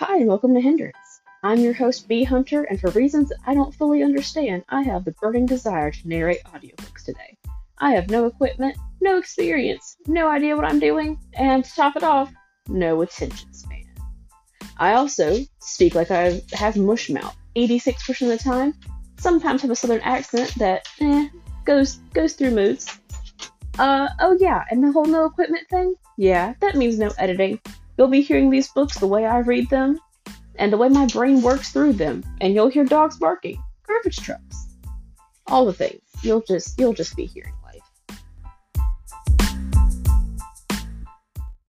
Hi, and welcome to Hindrance. I'm your host, Bee Hunter, and for reasons I don't fully understand, I have the burning desire to narrate audiobooks today. I have no equipment, no experience, no idea what I'm doing, and to top it off, no attention span. I also speak like I have mush mouth 86% of the time, sometimes have a southern accent that eh, goes goes through moods. Uh oh yeah, and the whole no equipment thing? Yeah, that means no editing. You'll be hearing these books the way I read them and the way my brain works through them, and you'll hear dogs barking, garbage trucks, all the things. You'll just you'll just be hearing.